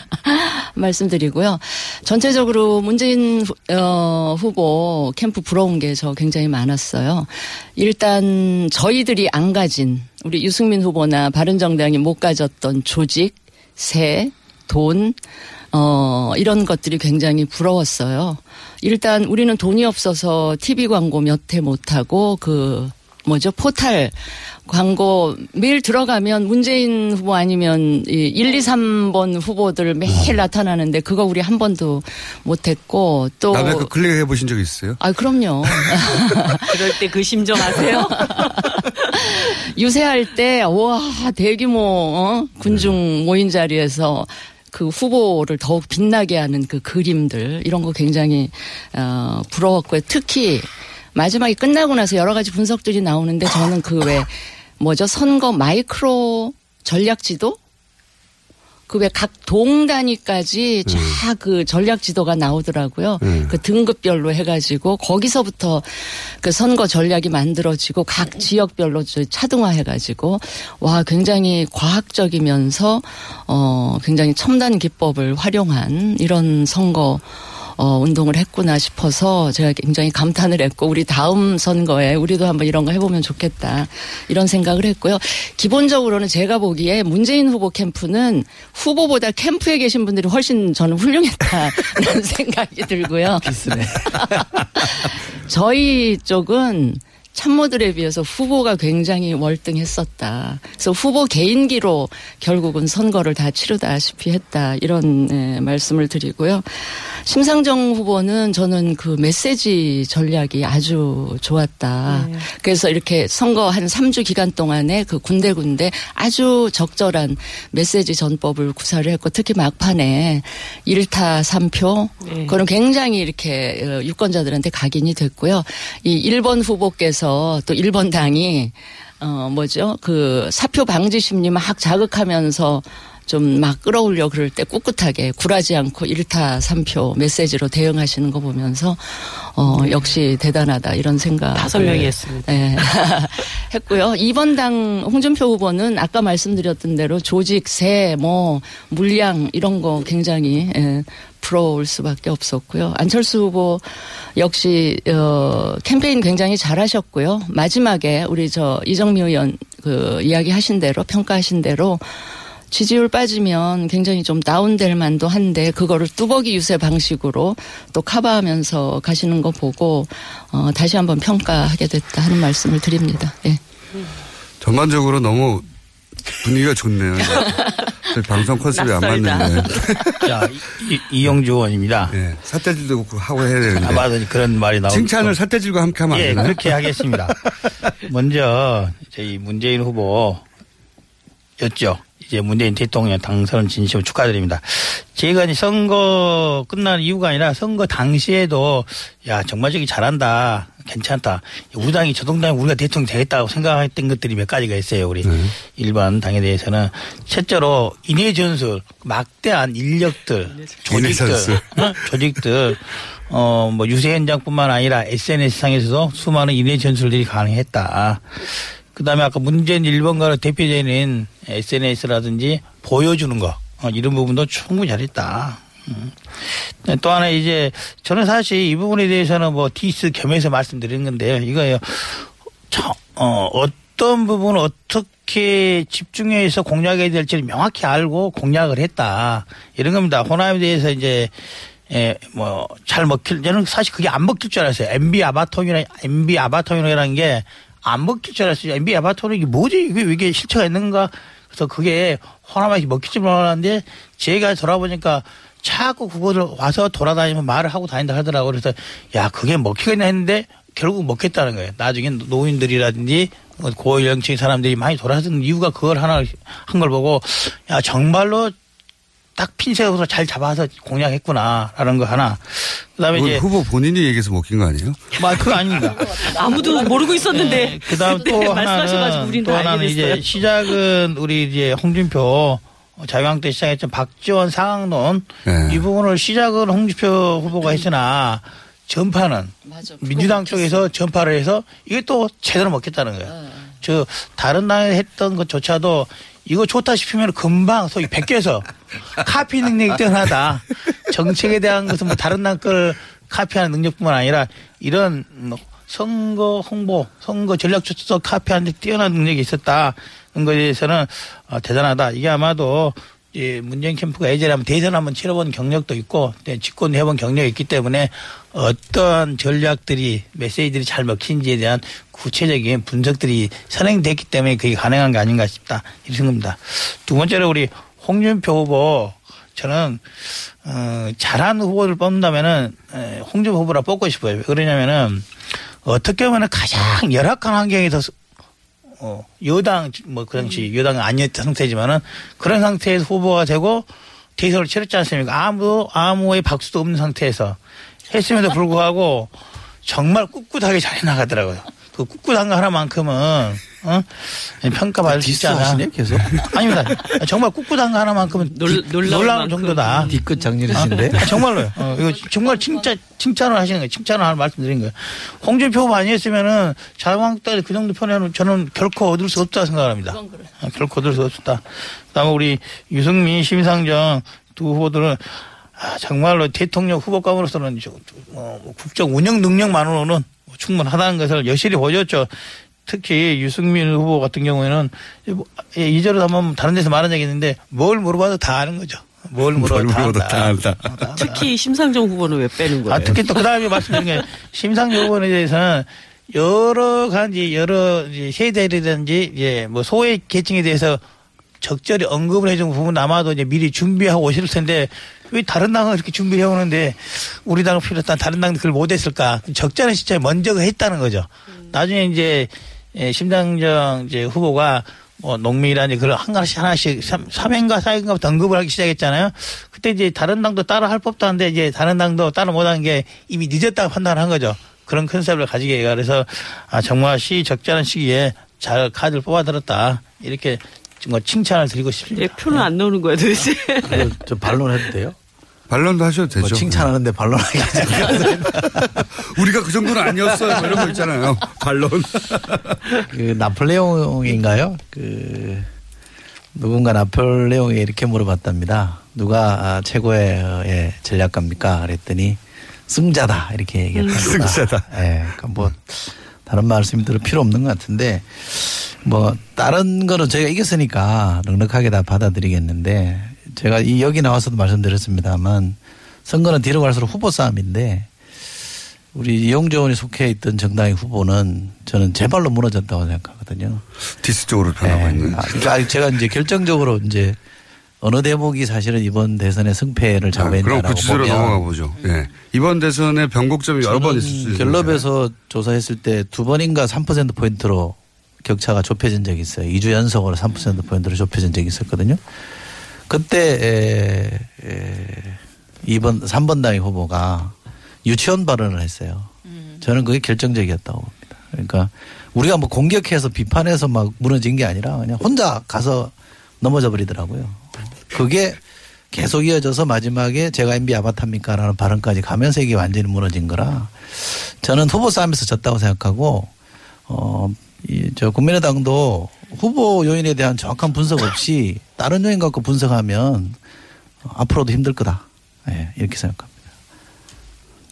말씀드리고요. 전체적으로 문재인 후- 어, 후보 캠프 부러운 게 저 굉장히 많았어요. 일단 저희들이 안 가진 우리 유승민 후보나 바른정당이 못 가졌던 조직, 새, 돈, 어, 이런 것들이 굉장히 부러웠어요. 일단 우리는 돈이 없어서 TV 광고 몇 회 못하고 그 뭐죠 포탈 광고 매일 들어가면 문재인 후보 아니면 이 1, 2, 3번 후보들 매일 나타나는데 그거 우리 한 번도 못했고 또 남의 그 클릭 해 보신 적 있어요? 아, 그럼요. 그럴 때 그 심정 아세요? 유세할 때, 와, 대규모, 어? 군중 모인 자리에서 그 후보를 더욱 빛나게 하는 그 그림들, 이런 거 굉장히, 어, 부러웠고요. 특히 마지막에 끝나고 나서 여러 가지 분석들이 나오는데 저는 그 왜, 뭐죠? 선거 마이크로 전략 지도? 그 왜 각 동 단위까지 쫙그 전략 지도가 나오더라고요. 음. 그 등급별로 해가지고 거기서부터 그 선거 전략이 만들어지고 각 지역별로 저 차등화해가지고 와 굉장히 과학적이면서 어 굉장히 첨단 기법을 활용한 이런 선거 어, 운동을 했구나 싶어서 제가 굉장히 감탄을 했고 우리 다음 선거에 우리도 한번 이런 거 해보면 좋겠다 이런 생각을 했고요. 기본적으로는 제가 보기에 문재인 후보 캠프는 후보보다 캠프에 계신 분들이 훨씬 저는 훌륭했다는 생각이 들고요. 저희 쪽은 참모들에 비해서 후보가 굉장히 월등했었다. 그래서 후보 개인기로 결국은 선거를 다 치르다시피 했다. 이런 예, 말씀을 드리고요. 심상정 후보는 저는 그 메시지 전략이 아주 좋았다. 그래서 이렇게 선거 한 3주 기간 동안에 그 군데군데 아주 적절한 메시지 전법을 구사를 했고 특히 막판에 1타 3표 네. 그런 굉장히 이렇게 어, 유권자들한테 각인이 됐고요. 이 1번 후보께서 또 1번 당이 어 뭐죠? 그 사표 방지 심리 막 자극하면서 좀 막 끌어올려 그럴 때 꿋꿋하게 굴하지 않고 1타 3표 메시지로 대응하시는 거 보면서 어 역시 대단하다 이런 생각 다섯 명이 했습니다. 네. 했고요. 2번 당 홍준표 후보는 아까 말씀드렸던 대로 조직, 세, 뭐 물량 이런 거 굉장히 예, 부러울 수밖에 없었고요. 안철수 후보 역시 어 캠페인 굉장히 잘하셨고요. 마지막에 우리 저 이정미 의원 그 이야기하신 대로 평가하신 대로 지지율 빠지면 굉장히 좀 다운될 만도 한데 그거를 뚜벅이 유세 방식으로 또 커버하면서 가시는 거 보고 어 다시 한번 평가하게 됐다 하는 말씀을 드립니다. 예. 전반적으로 너무 분위기가 좋네요. 저희 방송 컨셉이 안 낯설다. 맞는데. 자, 이, 이영주 의원입니다. 네, 삿대질도 하고 해야 되는데. 아, 맞아. 그런 말이 나오고. 칭찬을 삿대질과 함께 하면 안 예, 되나요? 그렇게 하겠습니다. 먼저, 저희 문재인 후보였죠. 이제 문재인 대통령 당선 진심으로 축하드립니다. 제가 이제 선거 끝난 이유가 아니라 선거 당시에도 야, 정말 저기 잘한다. 괜찮다. 우리 당이 저 동당에 우리가 대통령 되겠다고 생각했던 것들이 몇 가지가 있어요. 우리 일반 당에 대해서는. 첫째로 인해 전술, 막대한 인력들, 조직들. 어? 조직들, 어, 뭐 유세 현장뿐만 아니라 SNS 상에서도 수많은 인해 전술들이 가능했다. 그 다음에 아까 문재인 1번가로 대표되는 SNS라든지 보여주는 거, 어, 이런 부분도 충분히 잘했다. 음. 또 하나 이제 저는 사실 이 부분에 대해서는 뭐 디스 겸해서 말씀드리는 건데요. 이거요. 저, 어, 어떤 부분을 어떻게 집중해서 공략해야 될지를 명확히 알고 공략을 했다. 이런 겁니다. 호남에 대해서 이제 예, 뭐, 잘 먹힐, 저는 사실 그게 안 먹힐 줄 알았어요. MB 아바타이나, MB 아바타이라는 게 안 먹힐 줄 알았어요. MB 아바타는 이게 뭐지? 이게, 이게 실체가 있는가? 그래서 그게 호남에 먹힐 줄 몰랐는데 제가 돌아보니까 자꾸 그거를 와서 돌아다니면 말을 하고 다닌다 하더라고요. 그래서 야, 그게 먹히겠냐 했는데 결국 먹겠다는 거예요. 나중에 노인들이라든지 고연령층 사람들이 많이 돌아다니는 이유가 그걸 하나 한 걸 보고 야, 정말로 딱 핀셋으로 잘 잡아서 공략했구나라는 거 하나. 그다음에 이제 후보 본인이 얘기해서 먹힌 거 아니에요? 뭐 그거 아닙니다. 아무도 모르고 있었는데. 그다음 또 네, 말씀하셔가지고 하나는 또다 하나는. 이제 시작은 우리 이제 홍준표 자유한국당 때 시작했던 박지원 상황론 네. 이 부분을 시작은 홍준표 후보가 했으나 전파는 맞아. 민주당 쪽에서 전파를 해서 이게 또 제대로 먹겠다는 거예요. 저 다른 당에 했던 것조차도 이거 좋다 싶으면 금방 소위 베껴서 카피 능력이 뛰어나다. 정책에 대한 것은 뭐 다른 당 걸 카피하는 능력뿐만 아니라 이런 뭐 선거 홍보, 선거 전략조차 카피하는 데 뛰어난 능력이 있었다는 것에 대해서는 어, 대단하다. 이게 아마도 이 문재인 캠프가 예전에 대선 한번 치러본 경력도 있고 네, 집권 해본 경력이 있기 때문에 어떤 전략들이 메시지들이 잘 먹힌지에 대한 구체적인 분석들이 선행됐기 때문에 그게 가능한 게 아닌가 싶다 이런 생각입니다. 두 번째로 우리 홍준표 후보 저는 어, 잘한 후보를 뽑는다면은 에, 홍준표 후보라 뽑고 싶어요. 왜 그러냐면은 어떻게 보면 가장 열악한 환경에서 어, 여당, 뭐, 그 당시 여당은 아니었던 상태지만은 그런 상태에서 후보가 되고 대선을 치렀지 않습니까? 아무, 아무의 박수도 없는 상태에서 했음에도 불구하고 정말 꿋꿋하게 잘 나가더라고요. 그 꿋꿋한 거 하나만큼은, 어? 평가받을 수 있지 않아. 디스하시네, 계속? 아닙니다. 정말 꿋꿋한 거 하나만큼은 놀- 놀라운. 정도다. 뒤끝 장렬이신데? 아, 정말로요. 어, 이거 정말 칭찬, 칭찬을 하시는 거예요. 칭찬을 하는 말씀드린 거예요. 홍준표 후보 아니었으면은 자유한국당이 그 정도 편에는 저는 결코 얻을 수 없다 생각합니다. 어, 결코 얻을 수 없다. 그 다음에 우리 유승민, 심상정 두 후보들은 아, 정말로 대통령 후보감으로서는 저- 저, 어, 뭐 국정 운영 능력만으로는 뭐 충분하다는 것을 여실히 보여줬죠. 특히 유승민 후보 같은 경우에는 뭐, 예, 이전에 한번 다른 데서 말한 적이 있는데 뭘 물어봐도 다 아는 거죠. 뭘 물어도 다 안다. 특히 심상정 후보는 왜 빼는 거예요? 아, 특히 또 그 다음에 말씀드린 게 심상정 후보에 대해서는 여러 가지 여러 이제 세대라든지 이제 뭐 소외 계층에 대해서 적절히 언급을 해준 부분 아마도 이제 미리 준비하고 오실 텐데 왜 다른 당은 이렇게 준비해 오는데 우리 당을 비롯한 다른 당은 그걸 못했을까? 적절한 시점에 먼저 했다는 거죠. 나중에 이제 예, 심상정 이제 후보가 뭐 농민이라니 그걸 한 가지 하나씩 3, 3회인가 4회인가 언급을 하기 시작했잖아요. 그때 이제 다른 당도 따라 할 법도 한데 이제 다른 당도 따라 못한 게 이미 늦었다고 판단한 거죠. 그런 컨셉을 가지게 해가 그래서 아 정말 시 적절한 시기에 잘 카드를 뽑아들었다 이렇게 뭐 칭찬을 드리고 싶습니다. 예, 표는 안 나오는 거야 도대체. 저 반론해도 돼요? 반론도 하셔도 되죠. 뭐 칭찬하는데 반론하기 우리가 그 정도는 아니었어요. 뭐 이런 거 있잖아요. 반론. 그 나폴레옹인가요? 그 누군가 나폴레옹에 이렇게 물어봤답니다. 누가 아, 최고의 어, 예, 전략가입니까? 그랬더니 승자다 이렇게 얘기했답니다. 승자다. 예, 그러니까 뭐 다른 말씀이 들 필요 없는 것 같은데 뭐 다른 거는 저희가 이겼으니까 넉넉하게 다 받아들이겠는데 제가 이 여기 나와서도 말씀드렸습니다만 선거는 뒤로 갈수록 후보 싸움인데 우리 이용재 의원이 속해 있던 정당의 후보는 저는 제 발로 무너졌다고 생각하거든요. 디스 쪽으로 변하고 있는. 아, 그러니까 제가 이제 결정적으로 이제 어느 대목이 사실은 이번 대선의 승패를 자, 그럼 좌우했나라고 구치소로 보면 넘어가 보죠. 예. 이번 대선의 변곡점이 여러 번 있을 수 있어요. 갤럽에서 조사했을 때 두 번인가 3% 포인트로 격차가 좁혀진 적이 있어요. 2주 연속으로 3% 포인트로 좁혀진 적이 있었거든요. 그때 에, 에, 2번 3번 당의 후보가 유치원 발언을 했어요. 저는 그게 결정적이었다고 봅니다. 그러니까 우리가 뭐 공격해서 비판해서 막 무너진 게 아니라 그냥 혼자 가서 넘어져 버리더라고요. 그게 계속 이어져서 마지막에 제가 MB 아바타입니까? 라는 발언까지 가면서 이게 완전히 무너진 거라 저는 후보 싸움에서 졌다고 생각하고 어, 이, 저 국민의당도 후보 요인에 대한 정확한 분석 없이 다른 요인 갖고 분석하면 앞으로도 힘들 거다. 예, 이렇게 생각합니다.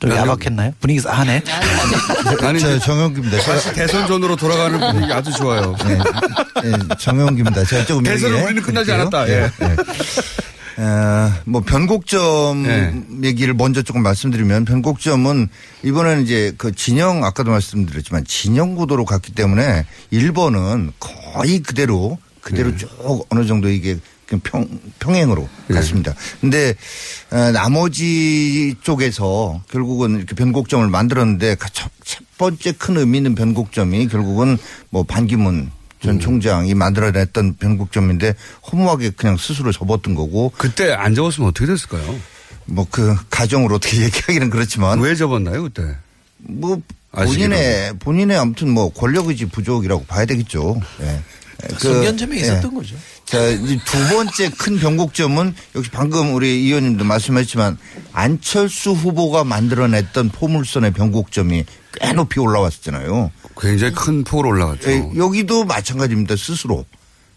좀 야박했나요? 분위기 싸하네. 아니, 저 정영기입니다. 다시 대선 전으로 돌아가는 분위기 아주 좋아요. 네, 네, 정영기입니다. 제가 조금 대선은 얘기해 우리는 끝나지. 않았다. 예. 네, 네. 어, 뭐 변곡점 네. 얘기를 먼저 조금 말씀드리면 변곡점은 이번에는 이제 그 진영 아까도 말씀드렸지만 진영 구도로 갔기 때문에 1번은 거의 그대로 그대로 쭉 어느 정도 이게 평, 평행으로 갔습니다. 근데 어, 나머지 쪽에서 결국은 이렇게 변곡점을 만들었는데 그 첫, 첫 번째 큰 의미 있는 변곡점이 결국은 뭐 반기문 전 총장이 만들어냈던 변곡점인데 허무하게 그냥 스스로 접었던 거고. 그때 안 접었으면 어떻게 됐을까요? 뭐 그 가정으로 어떻게 얘기하기는 그렇지만. 왜 접었나요 그때? 뭐. 본인의 본인의 아무튼 뭐 권력 의지 부족이라고 봐야 되겠죠. 예. 성견점이 있었던 거죠. 자, 두 번째 큰 변곡점은 역시 방금 우리 이 의원님도 말씀하셨지만 안철수 후보가 만들어냈던 포물선의 변곡점이 꽤 높이 올라왔었잖아요. 굉장히 큰 폭으로 올라갔죠. 예, 여기도 마찬가지입니다. 스스로.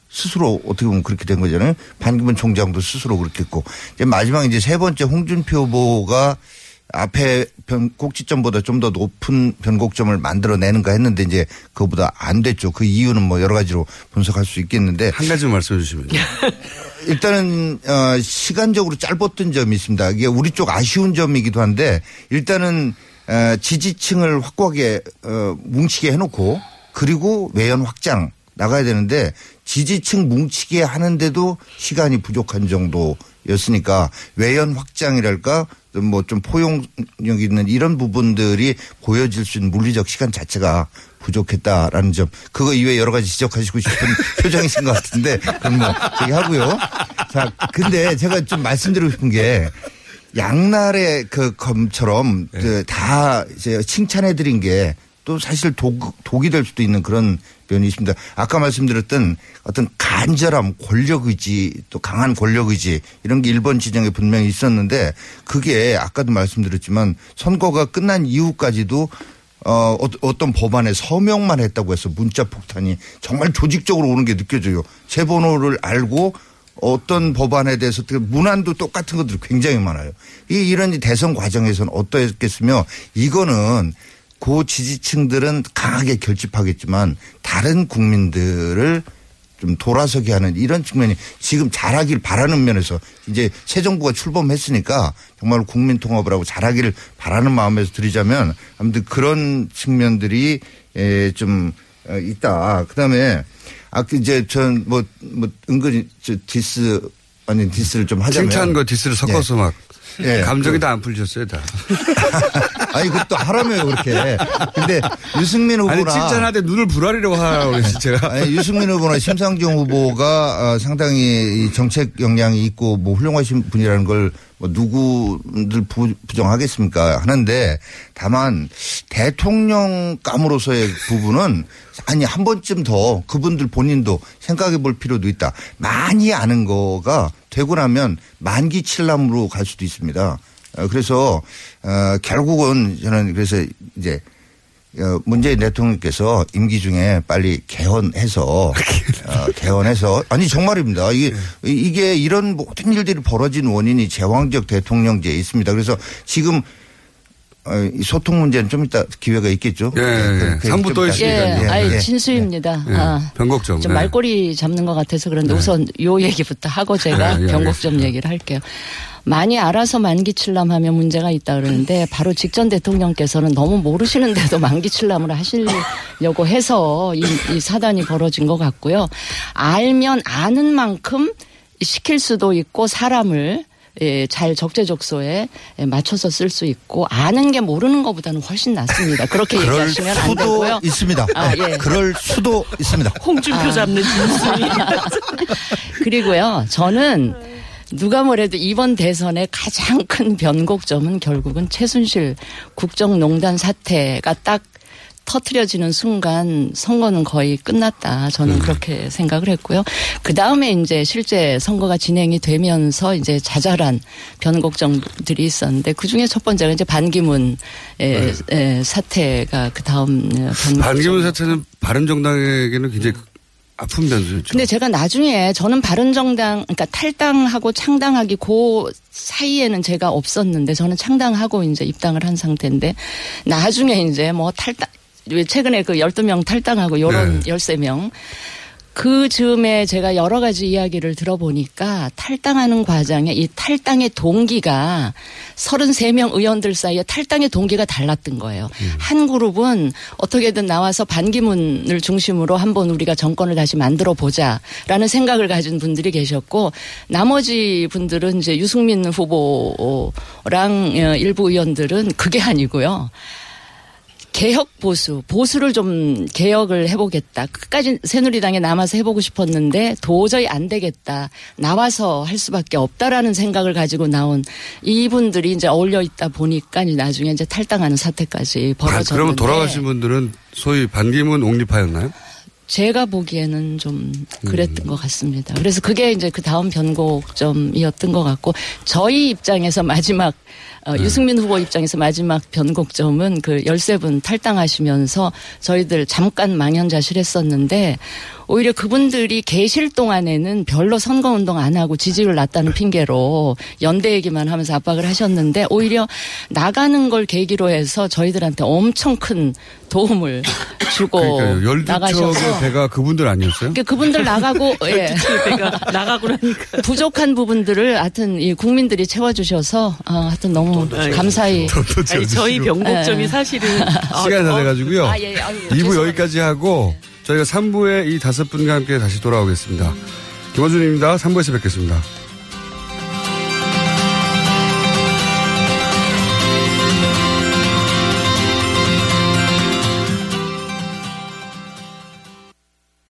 스스로 어떻게 보면 그렇게 된 거잖아요. 반기문 총장도 스스로 그렇게 했고. 이제 마지막 이제 세 번째 홍준표 후보가 앞에 변곡지점보다 좀 더 높은 변곡점을 만들어내는가 했는데 이제 그거보다 안 됐죠. 그 이유는 뭐 여러 가지로 분석할 수 있겠는데. 한 가지 말씀해 주시면. 일단은 어 시간적으로 짧았던 점이 있습니다. 이게 우리 쪽 아쉬운 점이기도 한데 일단은 어 지지층을 확고하게 어 뭉치게 해놓고 그리고 외연 확장 나가야 되는데 지지층 뭉치게 하는데도 시간이 부족한 정도였으니까 외연 확장이랄까 뭐 좀 포용력 있는 이런 부분들이 보여질 수 있는 물리적 시간 자체가 부족했다라는 점 그거 이외에 여러 가지 지적하시고 싶은 표정이신 것 같은데 그럼 뭐 저기 하고요. 자 근데 제가 좀 말씀드리고 싶은 게 양날의 그 검처럼 그다 이제 칭찬해 드린 게 또 사실 독, 독이 될 수도 있는 그런 면이 있습니다. 아까 말씀드렸던 어떤 간절함, 권력 의지, 또 강한 권력 의지 이런 게 1번 지정에 분명히 있었는데 그게 아까도 말씀드렸지만 선거가 끝난 이후까지도 어, 어- 어떤 법안에 서명만 했다고 해서 문자 폭탄이 정말 조직적으로 오는 게 느껴져요. 제 번호를 알고 어떤 법안에 대해서 문안도 똑같은 것들이 굉장히 많아요. 이 이런 대선 과정에서는 어떠했겠으며 이거는 고 지지층들은 강하게 결집하겠지만 다른 국민들을 좀 돌아서게 하는 이런 측면이 지금 잘하길 바라는 면에서 이제 새 정부가 출범했으니까 정말 국민 통합을 하고 잘하기를 바라는 마음에서 드리자면 아무튼 그런 측면들이 에, 좀 어, 있다. 그다음에 아그 이제 전뭐뭐 은근히 저 디스 아니 디스를 좀 하자면. 칭찬과 디스를 섞어서 막 예. 감정이 그- 다안 풀리셨어요 다. 아니 그것도 하라며요 그렇게. 근데 유승민 후보나 아니 칭찬하되 눈을 부라리려고 하라고 그랬지 제가. 아니, 유승민 후보나 심상정 후보가 어, 상당히 이 정책 역량이 있고 뭐 훌륭하신 분이라는 걸 뭐 누구들 부- 부정하겠습니까 하는데 다만 대통령감으로서의 부분은 아니 한 번쯤 더 그분들 본인도 생각해 볼 필요도 있다. 많이 아는 거가 되고 나면 만기 칠남으로 갈 수도 있습니다. 어, 그래서 어, 결국은 저는 그래서 이제 어, 문재인 대통령께서 임기 중에 빨리 개헌해서 어, 개헌해서 아니 정말입니다. 이게 이게 이런 모든 일들이 벌어진 원인이 제왕적 대통령제에 있습니다. 그래서 지금 소통 문제는 좀 이따 기회가 있겠죠. 예, 예. 그- 삼부 좀또 이따- 있으니까. 예, 예, 아니 예. 진수입니다. 예, 아, 변곡점. 좀 네. 말꼬리 잡는 것 같아서 그런데 우선 요 얘기부터 하고 제가 예, 예, 변곡점 얘기를 할게요. 많이 알아서 만기 칠남하면 문제가 있다 그러는데 바로 직전 대통령께서는 너무 모르시는데도 만기 칠남을 하시려고 해서 이, 이 사단이 벌어진 것 같고요. 알면 아는 만큼 시킬 수도 있고 사람을 예, 잘 적재적소에 예, 맞춰서 쓸 수 있고 아는 게 모르는 것보다는 훨씬 낫습니다. 그렇게 그럴 얘기하시면 안 수도 되고요. 있습니다. 아, 예. 그럴 수도 있습니다. 홍준표 아. 잡는 진수이. 그리고요, 저는 누가 뭐래도 이번 대선의 가장 큰 변곡점은 결국은 최순실 국정농단 사태가 딱 터트려지는 순간 선거는 거의 끝났다. 저는 그렇게 생각을 했고요. 그 다음에 이제 실제 선거가 진행이 되면서 이제 자잘한 변곡점들이 있었는데 그 중에 첫 번째가 이제 반기문 의의 사태가 그 다음 변곡점. 반기문 사태는 바른정당에게는 굉장히 아픈 변수였죠. 근데 제가 나중에 저는 바른정당 그러니까 탈당하고 창당하기 그 사이에는 제가 없었는데 저는 창당하고 이제 입당을 한 상태인데 나중에 이제 뭐 탈당 왜 최근에 그 12명 탈당하고 요런 네. 13명 그 즈음에 제가 여러 가지 이야기를 들어보니까 탈당하는 과정에 이 탈당의 동기가 33명 의원들 사이에 탈당의 동기가 달랐던 거예요. 한 그룹은 어떻게든 나와서 반기문을 중심으로 한번 우리가 정권을 다시 만들어 보자라는 생각을 가진 분들이 계셨고 나머지 분들은 이제 유승민 후보랑 어, 일부 의원들은 그게 아니고요. 개혁 보수, 보수를 좀 개혁을 해보겠다. 끝까지 새누리당에 남아서 해보고 싶었는데 도저히 안 되겠다. 나와서 할 수밖에 없다라는 생각을 가지고 나온 이분들이 이제 어울려 있다 보니까 나중에 이제 탈당하는 사태까지 아, 벌어졌는데. 그러면 돌아가신 분들은 소위 반기문 옹립파였나요? 제가 보기에는 좀 그랬던 것 같습니다. 그래서 그게 이제 그 다음 변곡점이었던 것 같고 저희 입장에서 마지막 어, 유승민 후보 입장에서 마지막 변곡점은 그 13분 탈당하시면서 저희들 잠깐 망연자실했었는데 오히려 그분들이 계실 동안에는 별로 선거운동 안 하고 지지율 낮다는 핑계로 연대 얘기만 하면서 압박을 하셨는데 오히려 나가는 걸 계기로 해서 저희들한테 엄청 큰 도움을 주고. 나가셔서 12척의 배가 그분들 아니었어요? 그러니까 그분들 나가고 예. 배가 나가고 나니까 부족한 부분들을 하여튼 이 국민들이 채워주셔서 아, 하여튼 너무 감사히 아니, 저희 변곡점이 예. 사실은 시간이 다 돼가지고요. 아, 예, 아유, 2부 여기까지 하고 저희가 3부에 이 다섯 분과 함께 다시 돌아오겠습니다. 김원준입니다. 3부에서 뵙겠습니다.